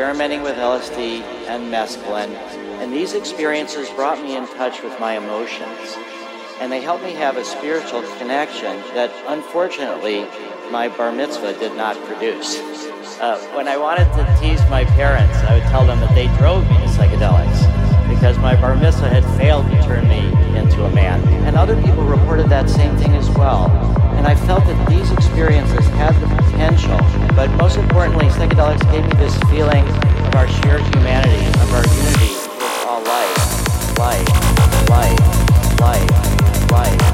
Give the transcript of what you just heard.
experimenting with LSD and mescaline, and these experiences brought me in touch with my emotions. And they helped me have a spiritual connection that unfortunately my bar mitzvah did not produce. Uh, when I wanted to tease my parents, I would tell them that they drove me to psychedelics because my bar mitzvah had failed to turn me into a man. And other people reported that same thing as well. And I felt that these experiences had the potential, but most importantly, psychedelics gave me this feeling of our shared humanity, of our unity with all life, life, life, life, life.